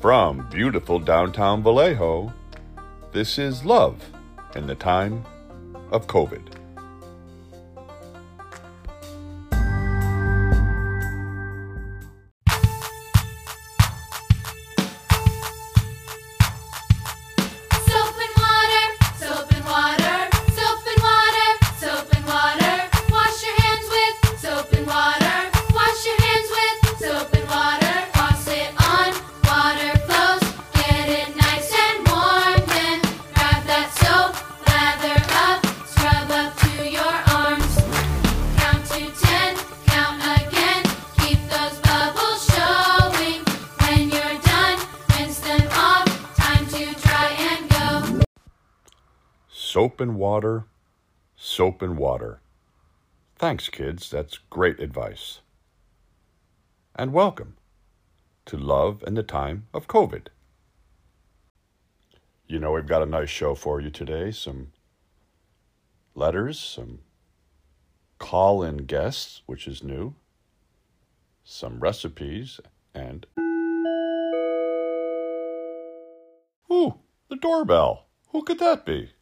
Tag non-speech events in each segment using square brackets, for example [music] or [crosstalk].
From beautiful downtown Vallejo, this is Love in the Time of COVID. Soap and water, soap and water. Thanks, kids. That's great advice. And welcome to Love in the Time of COVID. You know, we've got a nice show for you today. Some letters, some call in guests, which is new, some recipes, and. Ooh, the doorbell. Who could that be?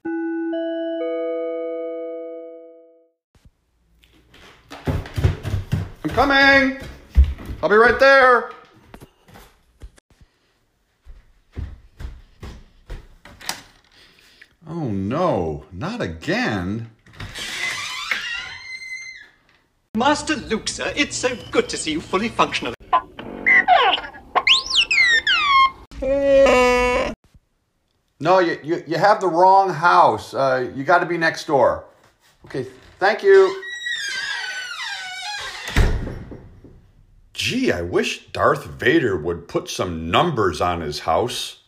Coming. I'll be right there. Oh no, not again. Master Luke, sir, it's so good to see you fully functional. No, you, you, you have the wrong house. Uh, you got to be next door. Okay, thank you. Gee, I wish Darth Vader would put some numbers on his house.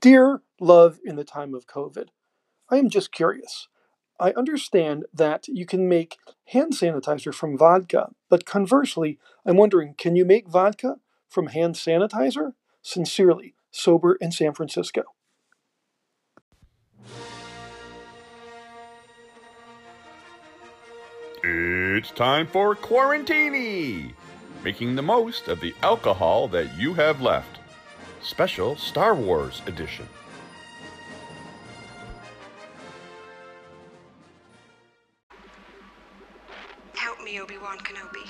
Dear Love in the Time of COVID, I am just curious. I understand that you can make hand sanitizer from vodka, but conversely, I'm wondering can you make vodka from hand sanitizer? Sincerely, sober in San Francisco. It's time for Quarantini! Making the most of the alcohol that you have left. Special Star Wars edition. Help me, Obi-Wan Kenobi.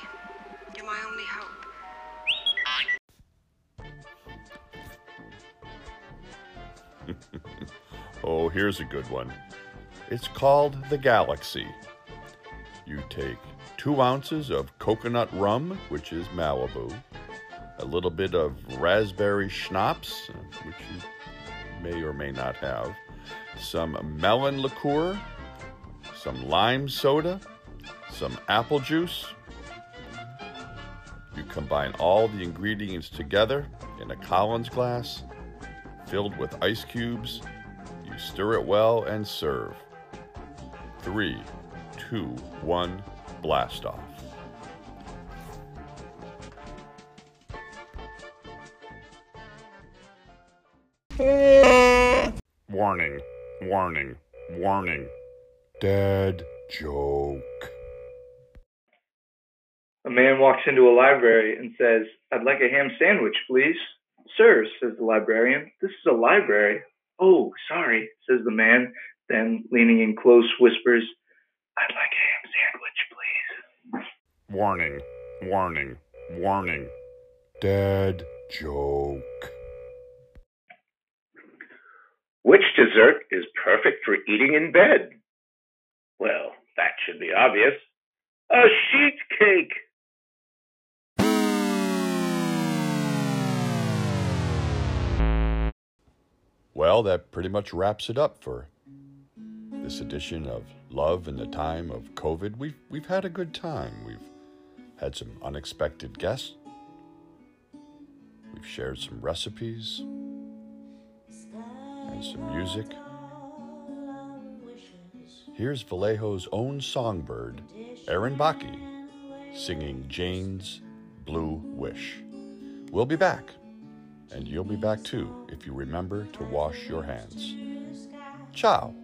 You're my only hope. [laughs] Oh, here's a good one. It's called the Galaxy. You take two ounces of coconut rum, which is Malibu, a little bit of raspberry schnapps, which you may or may not have, some melon liqueur, some lime soda, some apple juice. You combine all the ingredients together in a Collins glass filled with ice cubes. You stir it well and serve. Three, two, one, blast off. Warning, warning, warning. Dead joke. A man walks into a library and says, I'd like a ham sandwich, please. Sir, says the librarian, this is a library. Oh, sorry, says the man, then leaning in close whispers, I'd like a ham sandwich, please. Warning, warning, warning. Dead joke. Which dessert is perfect for eating in bed? Well, that should be obvious. A sheet cake! Well, that pretty much wraps it up for this edition of Love in the Time of COVID. We've, we've had a good time. We've had some unexpected guests. We've shared some recipes and some music. Here's Vallejo's own songbird, Aaron Baki, singing Jane's Blue Wish. We'll be back, and you'll be back too if you remember to wash your hands. Ciao.